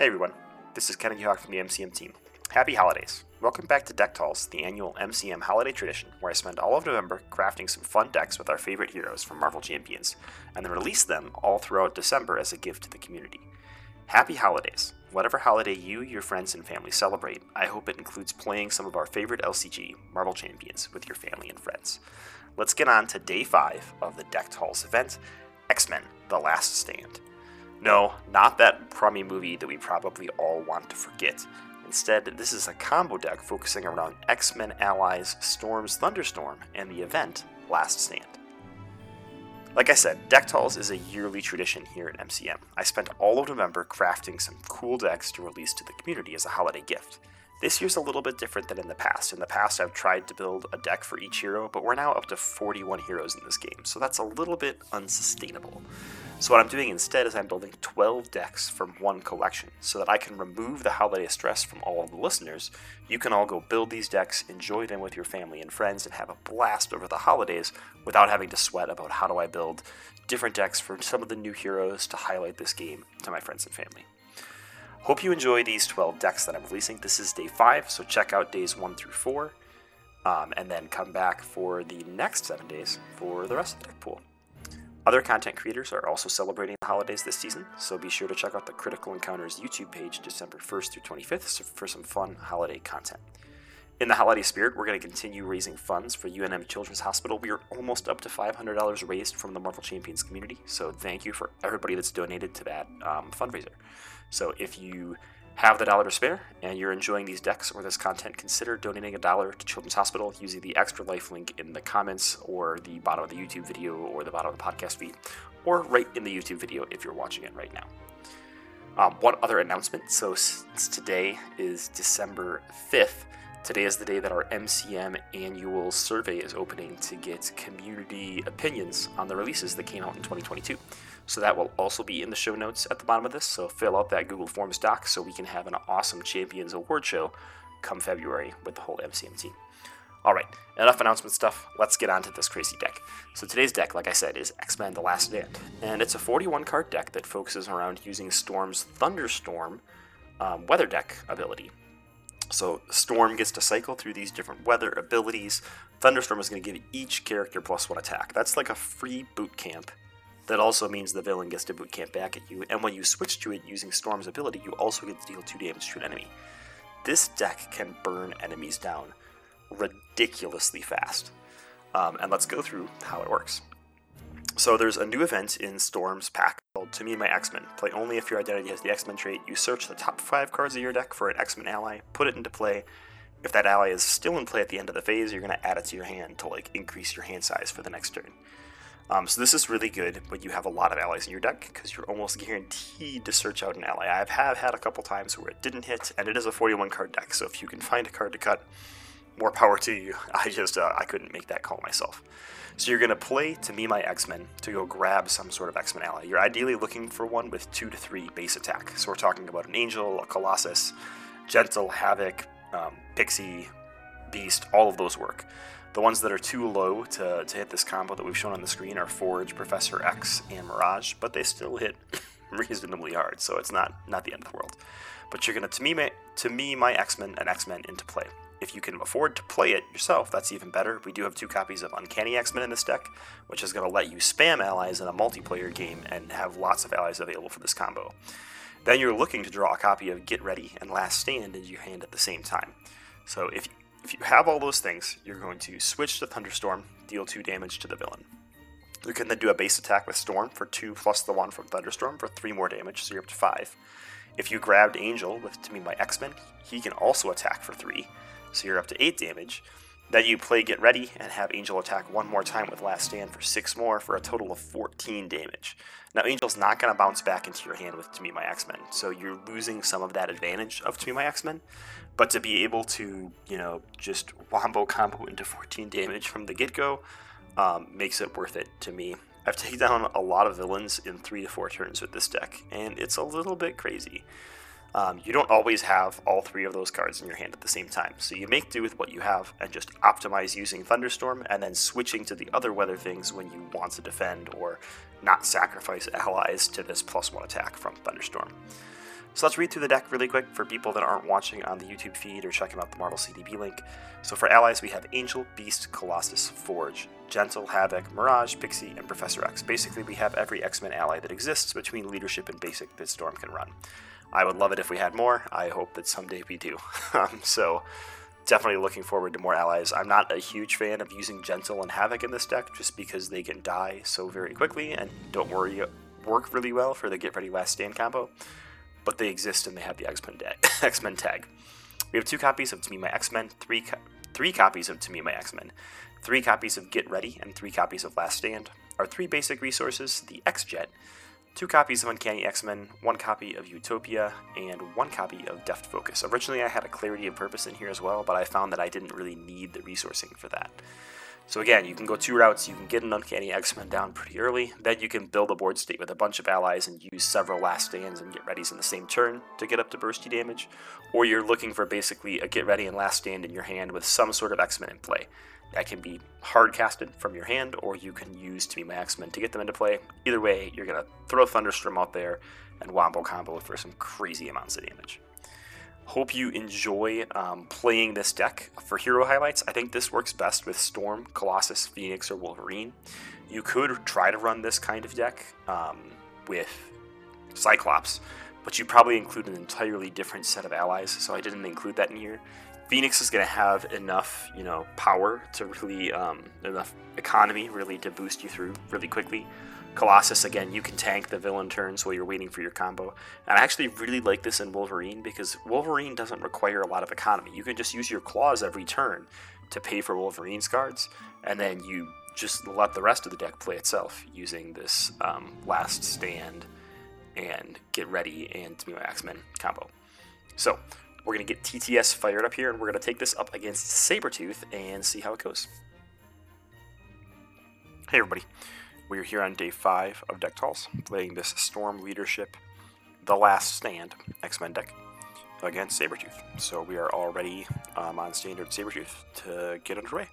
Hey everyone, this is Kennedy Hawk from the MCM team. Happy holidays. Welcome back to Deck Talks, the annual MCM holiday tradition where I spend all of November crafting some fun decks with our favorite heroes from Marvel Champions, and then release them all throughout December as a gift to the community. Happy holidays. Whatever holiday you, your friends, and family celebrate, I hope it includes playing some of our favorite LCG, Marvel Champions, with your family and friends. Let's get on to day 5 of the Deck Talks event X Men The Last Stand. No, not that crummy movie that we probably all want to forget. Instead, this is a combo deck focusing around X Men allies Storm's Thunderstorm and the event Last Stand. Like I said, Deck Talks is a yearly tradition here at MCM. I spent all of November crafting some cool decks to release to the community as a holiday gift. This year's a little bit different than in the past. In the past, I've tried to build a deck for each hero, but we're now up to 41 heroes in this game, so that's a little bit unsustainable. So what I'm doing instead is I'm building 12 decks from one collection so that I can remove the holiday stress from all of the listeners. You can all go build these decks, enjoy them with your family and friends, and have a blast over the holidays without having to sweat about how do I build different decks for some of the new heroes to highlight this game to my friends and family. Hope you enjoy these 12 decks that I'm releasing. This is day 5, so check out days 1 through 4, um, and then come back for the next 7 days for the rest of the deck pool. Other content creators are also celebrating the holidays this season, so be sure to check out the Critical Encounters YouTube page December 1st through 25th for some fun holiday content. In the holiday spirit, we're going to continue raising funds for UNM Children's Hospital. We are almost up to $500 raised from the Marvel Champions community, so thank you for everybody that's donated to that um, fundraiser. So if you have the dollar to spare and you're enjoying these decks or this content, consider donating a dollar to Children's Hospital using the extra life link in the comments or the bottom of the YouTube video or the bottom of the podcast feed, or right in the YouTube video if you're watching it right now. Um, one other announcement so, since today is December 5th, today is the day that our MCM annual survey is opening to get community opinions on the releases that came out in 2022. So that will also be in the show notes at the bottom of this. So fill out that Google Forms doc so we can have an awesome Champions Award show come February with the whole MCM team. All right, enough announcement stuff. Let's get on to this crazy deck. So today's deck, like I said, is X-Men The Last Stand, and it's a 41 card deck that focuses around using Storm's Thunderstorm um, weather deck ability. So Storm gets to cycle through these different weather abilities. Thunderstorm is going to give each character plus one attack. That's like a free boot camp that also means the villain gets to boot camp back at you, and when you switch to it using Storm's ability, you also get to deal 2 damage to an enemy. This deck can burn enemies down ridiculously fast. Um, and let's go through how it works. So there's a new event in Storm's pack called To Me My X-Men. Play only if your identity has the X-Men trait. You search the top five cards of your deck for an X-Men ally, put it into play. If that ally is still in play at the end of the phase, you're going to add it to your hand to like increase your hand size for the next turn. Um, so this is really good when you have a lot of allies in your deck because you're almost guaranteed to search out an ally. I have had a couple times where it didn't hit, and it is a 41 card deck. So if you can find a card to cut, more power to you. I just uh, I couldn't make that call myself. So you're gonna play to me my X-Men to go grab some sort of X-Men ally. You're ideally looking for one with two to three base attack. So we're talking about an Angel, a Colossus, Gentle, Havoc, um, Pixie, Beast. All of those work. The ones that are too low to, to hit this combo that we've shown on the screen are Forge, Professor X, and Mirage, but they still hit reasonably hard, so it's not not the end of the world. But you're gonna to me to me my X-Men and X-Men into play. If you can afford to play it yourself, that's even better. We do have two copies of Uncanny X-Men in this deck, which is going to let you spam allies in a multiplayer game and have lots of allies available for this combo. Then you're looking to draw a copy of Get Ready and Last Stand into your hand at the same time. So if if you have all those things, you're going to switch to Thunderstorm, deal 2 damage to the villain. You can then do a base attack with Storm for 2 plus the 1 from Thunderstorm for 3 more damage, so you're up to 5. If you grabbed Angel with To Me My X-Men, he can also attack for 3, so you're up to 8 damage. Then you play Get Ready and have Angel attack one more time with Last Stand for 6 more for a total of 14 damage. Now, Angel's not going to bounce back into your hand with To Me My X-Men, so you're losing some of that advantage of To Me My X-Men. But to be able to, you know, just wombo combo into 14 damage from the get go um, makes it worth it to me. I've taken down a lot of villains in three to four turns with this deck, and it's a little bit crazy. Um, you don't always have all three of those cards in your hand at the same time, so you make do with what you have and just optimize using Thunderstorm and then switching to the other weather things when you want to defend or not sacrifice allies to this plus one attack from Thunderstorm. So let's read through the deck really quick for people that aren't watching on the YouTube feed or checking out the Marvel CDB link. So for allies, we have Angel, Beast, Colossus, Forge, Gentle, Havoc, Mirage, Pixie, and Professor X. Basically, we have every X Men ally that exists between leadership and basic that Storm can run. I would love it if we had more. I hope that someday we do. Um, so definitely looking forward to more allies. I'm not a huge fan of using Gentle and Havoc in this deck just because they can die so very quickly and don't worry work really well for the Get Ready Last Stand combo but they exist and they have the X-Men, tag. We have two copies of To Me My X-Men, three, co- three copies of To Me My X-Men, three copies of Get Ready, and three copies of Last Stand. Our three basic resources, the X-Jet, two copies of Uncanny X-Men, one copy of Utopia, and one copy of Deft Focus. Originally I had a Clarity of Purpose in here as well, but I found that I didn't really need the resourcing for that. So again, you can go two routes. You can get an Uncanny X-Men down pretty early, then you can build a board state with a bunch of allies and use several last stands and get readies in the same turn to get up to bursty damage, or you're looking for basically a get ready and last stand in your hand with some sort of X-Men in play. That can be hard casted from your hand, or you can use To Me My X-Men to get them into play. Either way, you're gonna throw Thunderstorm out there and wombo combo for some crazy amounts of damage. Hope you enjoy um, playing this deck. For hero highlights, I think this works best with Storm, Colossus, Phoenix, or Wolverine. You could try to run this kind of deck um, with Cyclops, but you probably include an entirely different set of allies, so I didn't include that in here. Phoenix is going to have enough, you know, power to really, um, enough economy really to boost you through really quickly. Colossus, again, you can tank the villain turns while you're waiting for your combo. And I actually really like this in Wolverine because Wolverine doesn't require a lot of economy. You can just use your claws every turn to pay for Wolverine's cards, and then you just let the rest of the deck play itself using this um, last stand and get ready and To Me My X Men combo. So, we're going to get TTS fired up here, and we're going to take this up against Sabretooth and see how it goes. Hey, everybody. We're here on day 5 of Deck Talks, playing this Storm Leadership The Last Stand X Men deck against Sabretooth. So we are already um, on standard Sabretooth to get underway.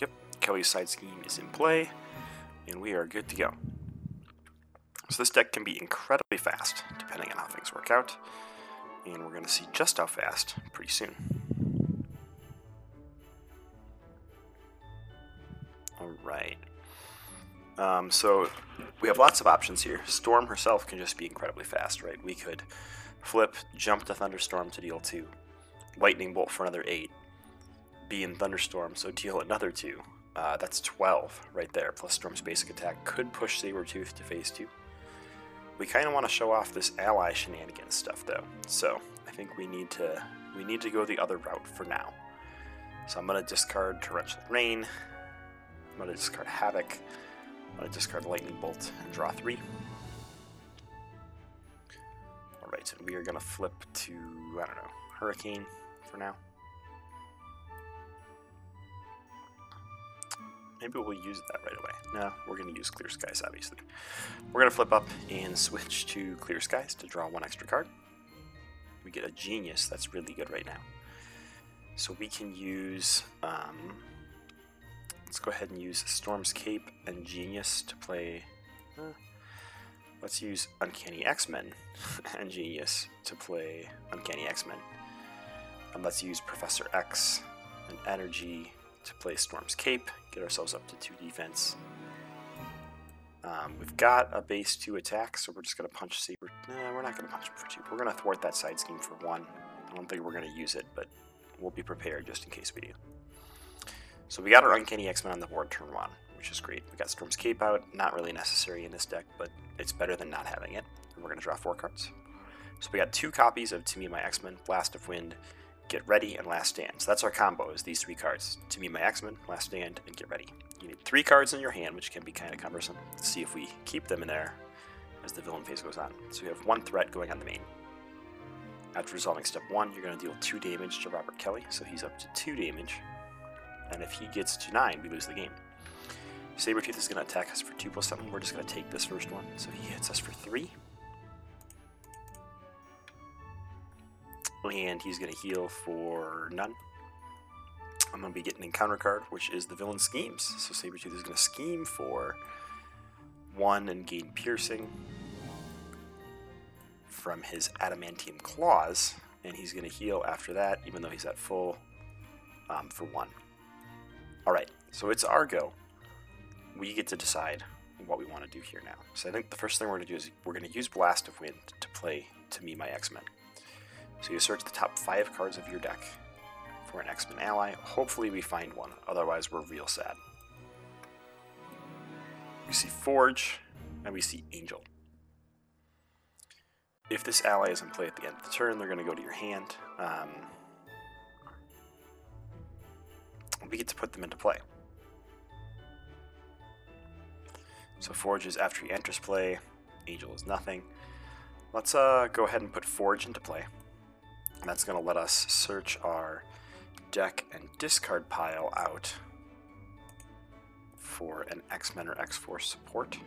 Yep, Kelly's side scheme is in play, and we are good to go. So this deck can be incredibly fast, depending on how things work out, and we're going to see just how fast pretty soon. Alright. Um, so we have lots of options here. Storm herself can just be incredibly fast, right? We could flip, jump to Thunderstorm to deal 2, Lightning Bolt for another 8, be in Thunderstorm, so deal another 2. Uh, that's 12 right there, plus Storm's basic attack could push Sabretooth to phase 2. We kind of want to show off this ally shenanigans stuff though, so I think we need to we need to go the other route for now. So I'm going to discard Torrential Rain, I'm going to discard Havoc, To discard Lightning Bolt and draw three. Alright, and we are going to flip to, I don't know, Hurricane for now. Maybe we'll use that right away. No, we're going to use Clear Skies, obviously. We're going to flip up and switch to Clear Skies to draw one extra card. We get a Genius. That's really good right now. So we can use um, Let's go ahead and use Storm's Cape and Genius to play. Uh, let's use Uncanny X Men and Genius to play Uncanny X Men. And let's use Professor X and Energy to play Storm's Cape, get ourselves up to 2 defense. Um, we've got a base 2 attack, so we're just going to punch Saber. We're not going to punch him for 2. We're going to thwart that side scheme for 1. I don't think we're going to use it, but we'll be prepared just in case we do. So we got our Uncanny X-Men on the board turn one, which is great. We got Storm's Cape out, not really necessary in this deck, but it's better than not having it. And we're going to draw four cards. So we got two copies of To Me My X-Men, Blast of Wind, Get Ready, and Last Stand. So that's our combo, is these three cards. To Me My X-Men, Last Stand, and Get Ready. You need three cards in your hand, which can be kind of cumbersome. Let's see if we keep them in there as the villain phase goes on. So we have one threat going on the main. After resolving step one, you're going to deal two damage to Robert Kelly, so he's up to two damage and if he gets to 9, we lose the game. Sabretooth is going to attack us for 2 plus 7. We're just going to take this first one. So he hits us for 3. And he's going to heal for none. I'm going to be getting an encounter card, which is the villain schemes. So Sabretooth is going to scheme for 1 and gain piercing. from his Adamantium Claws, and he's going to heal after that, even though he's at full um, for one. Alright, so it's our go. We get to decide what we want to do here now. So I think the first thing we're going to do is we're going to use Blast of Wind to play To Me My X-Men. So you search the top five cards of your deck for an X-Men ally. Hopefully we find one, otherwise we're real sad. We see Forge, and we see Angel. If this ally is in play at the end of the turn, they're going to go to your hand. Um, we get to put them into play. So Forge is after he enters play, Angel is nothing. Let's uh, go ahead and put Forge into play. And that's going to let us search our deck and discard pile out for an X-Men or X-Force support.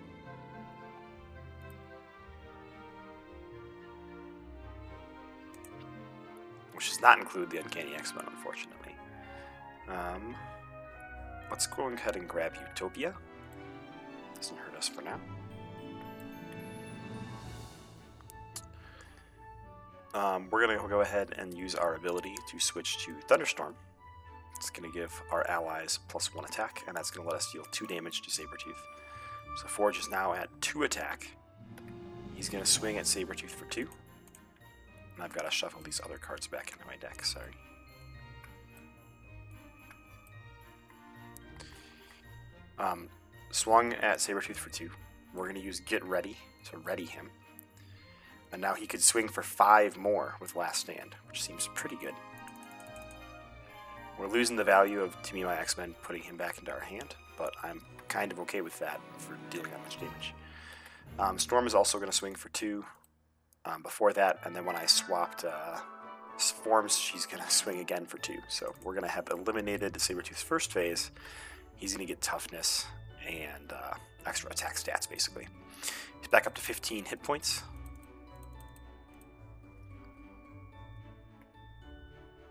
Which does not include the Uncanny X-Men, unfortunately. Um, let's go ahead and grab Utopia. Doesn't hurt us for now. Um, we're going to go ahead and use our ability to switch to Thunderstorm. It's going to give our allies plus one attack, and that's going to let us deal two damage to Sabretooth. So Forge is now at two attack. He's going to swing at Sabretooth for two. And I've got to shuffle these other cards back into my deck, sorry. Um, swung at Sabretooth for two. We're going to use Get Ready to ready him. And now he could swing for five more with Last Stand, which seems pretty good. We're losing the value of To Me My X-Men putting him back into our hand, but I'm kind of okay with that for dealing that much damage. Um, Storm is also going to swing for two um, before that, and then when I swapped uh, forms, she's going to swing again for two. So we're going to have eliminated Sabretooth's first phase. He's going to get toughness and uh, extra attack stats, basically. He's back up to 15 hit points.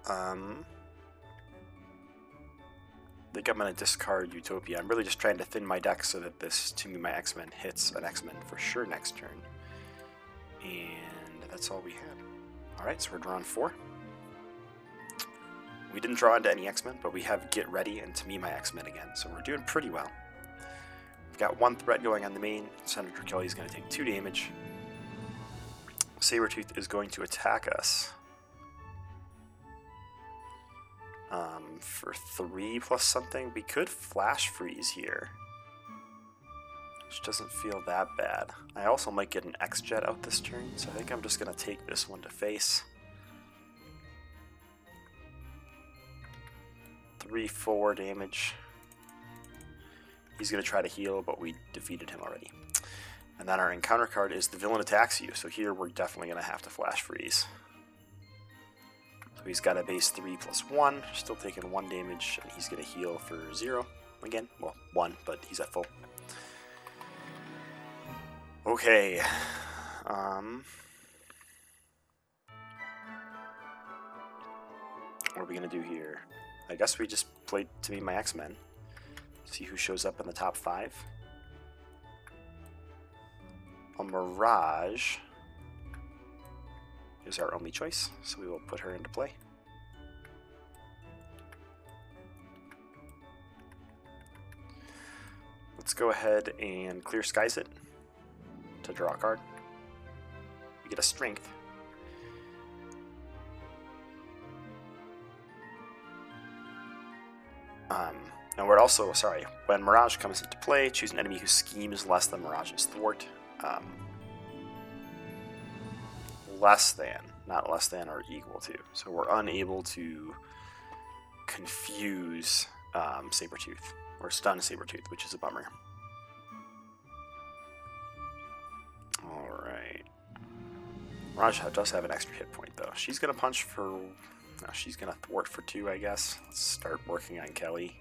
Um, I think I'm going to discard Utopia. I'm really just trying to thin my deck so that this, to me, my X-Men hits an X-Men for sure next turn. And that's all we had. Alright, so we're drawn four. We didn't draw into any X-Men, but we have Get Ready and To Me My X-Men again, so we're doing pretty well. We've got one threat going on the main. Senator Kelly is going to take two damage. Sabretooth is going to attack us um, for three plus something. We could flash freeze here, which doesn't feel that bad. I also might get an X Jet out this turn, so I think I'm just going to take this one to face. Three, four damage. He's going to try to heal, but we defeated him already. And then our encounter card is the villain attacks you, so here we're definitely going to have to flash freeze. So he's got a base 3 plus 1, still taking 1 damage, and he's going to heal for 0 again. Well, 1, but he's at full. Okay. Um, what are we going to do here? I guess we just play To Me My X-Men. See who shows up in the top 5. A Mirage is our only choice, so we will put her into play. Let's go ahead and clear skies it to draw a card. We get a strength. Um, and we're also, sorry, when Mirage comes into play, choose an enemy whose scheme is less than Mirage's thwart. Um, less than, not less than or equal to. So we're unable to confuse um, Sabretooth or stun Sabretooth, which is a bummer. Alright. Mirage does have an extra hit point though. She's gonna punch for. No, she's gonna thwart for two, I guess. Let's start working on Kelly.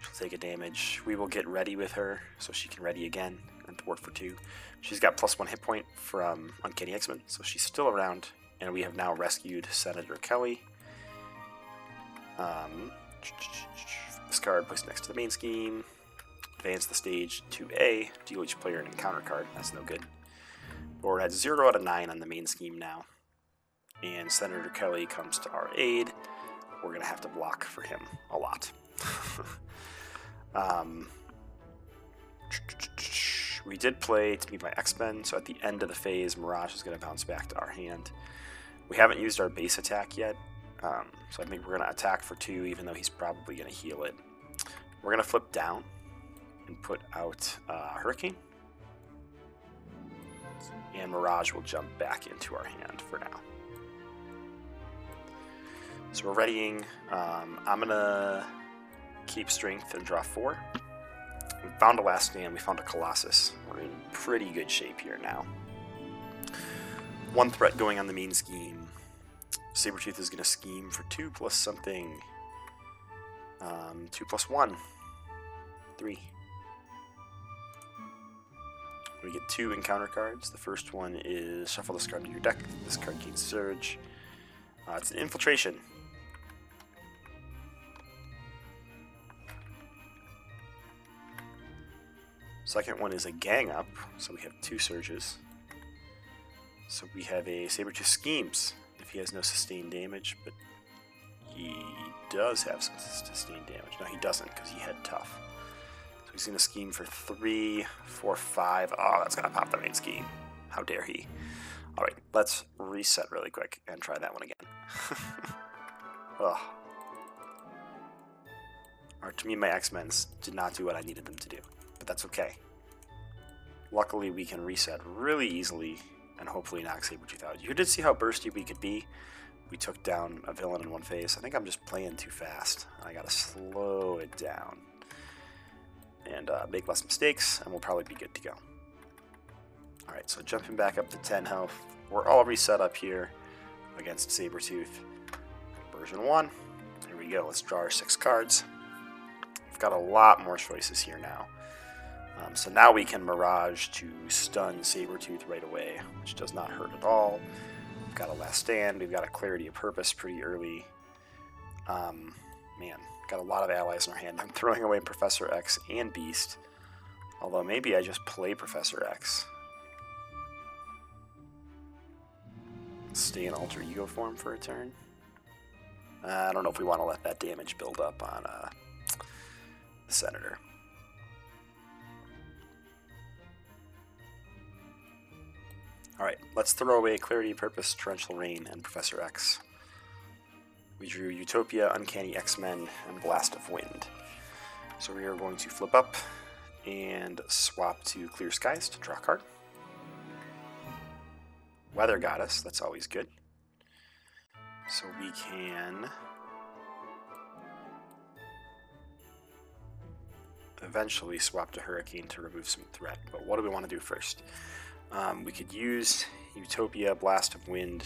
She'll take a damage. We will get ready with her so she can ready again and thwart for two. She's got plus one hit point from Uncanny X-Men, so she's still around. And we have now rescued Senator Kelly. Um, this card placed next to the main scheme. Advance the stage to A. Deal each player an encounter card. That's no good. We're at 0 out of 9 on the main scheme now. And Senator Kelly comes to our aid. We're going to have to block for him a lot. um, we did play To Me My X-Men, so at the end of the phase, Mirage is going to bounce back to our hand. We haven't used our base attack yet, um, so I think we're going to attack for two, even though he's probably going to heal it. We're going to flip down and put out uh, Hurricane. And Mirage will jump back into our hand for now. So we're readying. Um, I'm to keep strength and draw four. We found a last stand, we found a Colossus. We're in pretty good shape here now. One threat going on the main scheme. Sabretooth is to scheme for 2 plus something. Um, 2 plus 1. 3. We get two encounter cards. The first one is shuffle this card to your deck. This card gains Surge. Uh, it's an infiltration. Second one is a gang up, so we have two surges. So we have a Sabretooth Schemes if he has no sustained damage, but he does have some sustained damage. No, he doesn't because he had tough. So he's going to scheme for three, four, five. Oh, that's going to pop the main scheme. How dare he? All right, let's reset really quick and try that one again. Ugh. Or to me, my X-Men's did not do what I needed them to do but that's okay. Luckily, we can reset really easily and hopefully knock Sabretooth out. You did see how bursty we could be. We took down a villain in one phase. I think I'm just playing too fast. I gotta slow it down and uh, make less mistakes, and we'll probably be good to go. Alright, so jumping back up to 10 health. We're all reset up here against Sabretooth. Version 1. Here we go. Let's draw our six cards. We've got a lot more choices here now. Um, so now we can Mirage to stun Sabretooth right away, which does not hurt at all. We've got a Last Stand, we've got a Clarity of Purpose pretty early. Um, man, got a lot of allies in our hand. I'm throwing away Professor X and Beast, although maybe I just play Professor X. Stay in Alter Ego form for a turn. Uh, I don't know if we want to let that damage build up on uh, the Senator. Alright, let's throw away Clarity, Purpose, Torrential Rain, and Professor X. We drew Utopia, Uncanny X-Men, and Blast of Wind. So we are going to flip up and swap to Clear Skies to draw a card. Weather Goddess, that's always good. So we can eventually swap to Hurricane to remove some threat. But what do we want to do first? Um, we could use Utopia, Blast of Wind,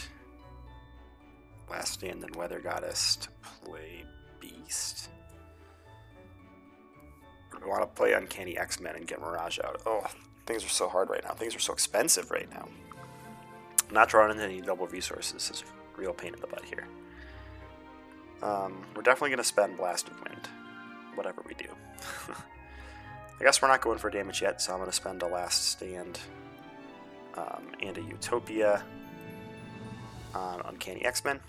Last Stand, and Weather Goddess to play Beast. We want to play Uncanny X Men and get Mirage out. Oh, things are so hard right now. Things are so expensive right now. not drawing into any double resources is a real pain in the butt here. Um, we're definitely going to spend Blast of Wind, whatever we do. I guess we're not going for damage yet, so I'm going to spend a Last Stand um, and a Utopia on Uncanny X-Men.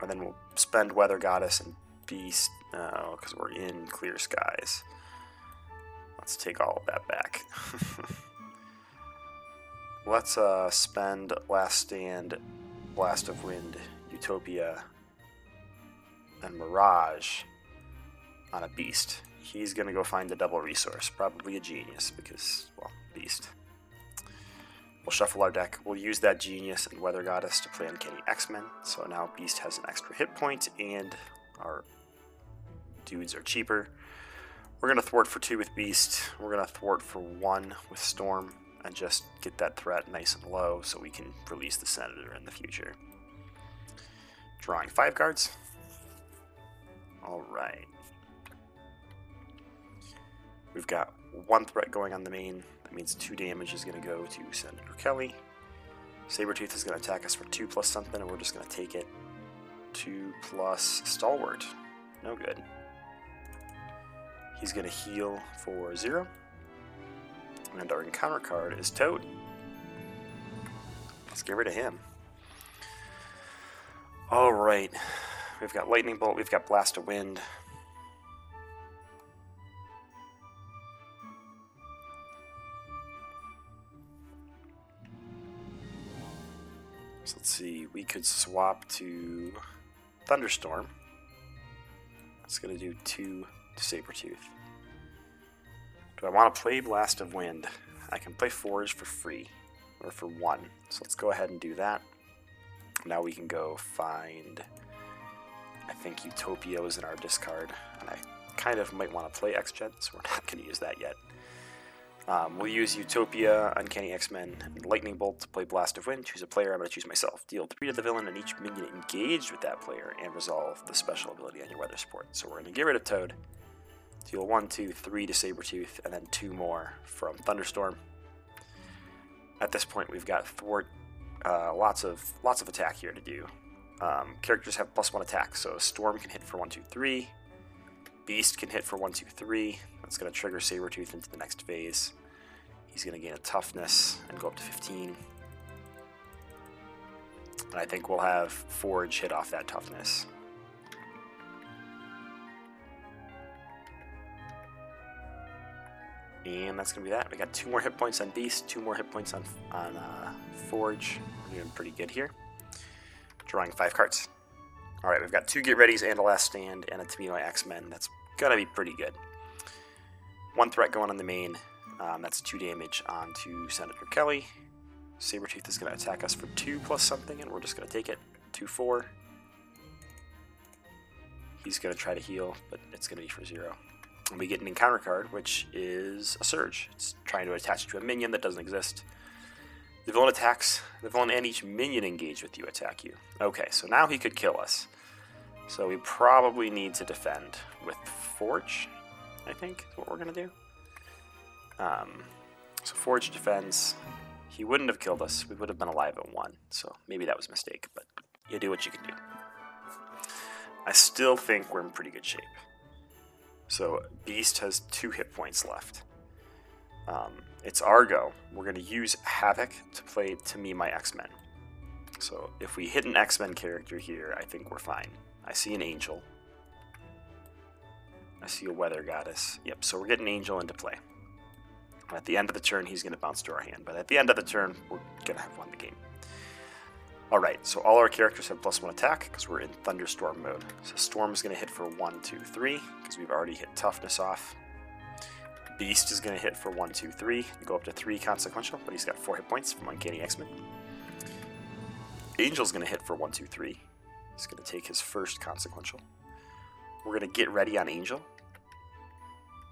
And then we'll spend Weather Goddess and Beast because uh, we're in Clear Skies. Let's take all of that back. Let's uh, spend Last Stand, Blast of Wind, Utopia, and Mirage on a Beast. He's going to go find a double resource, probably a genius, because, well, Beast. We'll shuffle our deck. We'll use that Genius and Weather Goddess to play Uncanny X-Men. So now Beast has an extra hit point, and our dudes are cheaper. We're going to thwart for two with Beast. We're going to thwart for one with Storm, and just get that threat nice and low so we can release the Senator in the future. Drawing five cards. Alright. We've got one threat going on the main, that means two damage is going to go to Senator Kelly. Sabretooth is going to attack us for two plus something, and we're just going to take it. Two plus Stalwart. No good. He's going to heal for zero. And our encounter card is Toad. Let's get rid of him. All right. We've got Lightning Bolt, we've got Blast of Wind. So let's see, we could swap to Thunderstorm. It's going to do two to Sabretooth. Do I want to play Blast of Wind? I can play Forge for free, or for one. So let's go ahead and do that. Now we can go find, I think Utopia was in our discard, and I kind of might want to play X-Jet, so we're not going to use that yet. Um, we'll use Utopia, Uncanny X-Men, Lightning Bolt to play Blast of Wind. Choose a player, I'm going to choose myself. Deal 3 to the villain and each minion engaged with that player, and resolve the special ability on your weather support. So we're going to get rid of Toad. Deal 1, 2, 3 to Sabretooth, and then 2 more from Thunderstorm. At this point, we've got Thwart, uh, lots of lots of attack here to do. Um, characters have plus 1 attack, so Storm can hit for 1, 2, 3. Beast can hit for 1, 2, 3. That's going to trigger Sabretooth into the next phase. He's going to gain a toughness and go up to 15. And I think we'll have Forge hit off that toughness. And that's going to be that. We got two more hit points on Beast, two more hit points on, on uh, Forge. We're doing pretty good here. Drawing five cards. Alright, we've got two Get Readies and a Last Stand and a My X-Men. That's going to be pretty good. One threat going on the main. Um, that's two damage onto Senator Kelly. Sabretooth is going to attack us for two plus something, and we're just going to take it. Two, four. He's going to try to heal, but it's going to be for zero. And we get an encounter card, which is a Surge. It's trying to attach to a minion that doesn't exist. The villain attacks. The villain and each minion engaged with you attack you. Okay, so now he could kill us. So we probably need to defend with Forge, I think, is what we're going to do. Um, so Forge defends. He wouldn't have killed us. We would have been alive at one. So maybe that was a mistake, but you do what you can do. I still think we're in pretty good shape. So Beast has two hit points left. Um, it's Argo. We're going to use Havoc to play to me my X Men. So if we hit an X Men character here, I think we're fine. I see an Angel. I see a Weather Goddess. Yep, so we're getting Angel into play. At the end of the turn, he's going to bounce to our hand, but at the end of the turn, we're going to have won the game. Alright, so all our characters have plus one attack because we're in Thunderstorm mode. So Storm is going to hit for one, two, three because we've already hit Toughness off. Beast is going to hit for one, two, three, go up to 3 consequential, but he's got 4 hit points from Uncanny X-Men. Angel's going to hit for one, two, three. He's going to take his first consequential. We're going to get ready on Angel,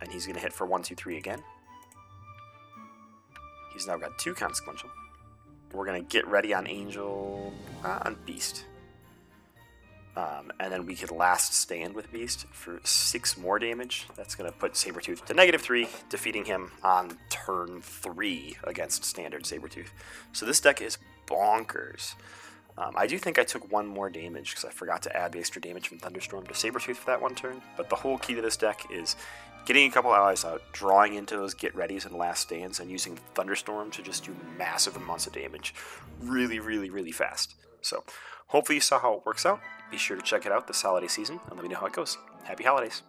and he's going to hit for one, two, three again. He's now got 2 consequential. We're going to get ready on Angel, uh, on Beast. Um, and then we could last stand with Beast for six more damage. That's going to put Sabretooth to negative three, defeating him on turn three against standard Sabretooth. So this deck is bonkers. Um, I do think I took one more damage because I forgot to add the extra damage from Thunderstorm to Sabretooth for that one turn. But the whole key to this deck is getting a couple allies out, drawing into those get readies and last stands, and using Thunderstorm to just do massive amounts of damage really, really, really fast. So hopefully you saw how it works out. Be sure to check it out this holiday season and let me know how it goes. Happy holidays!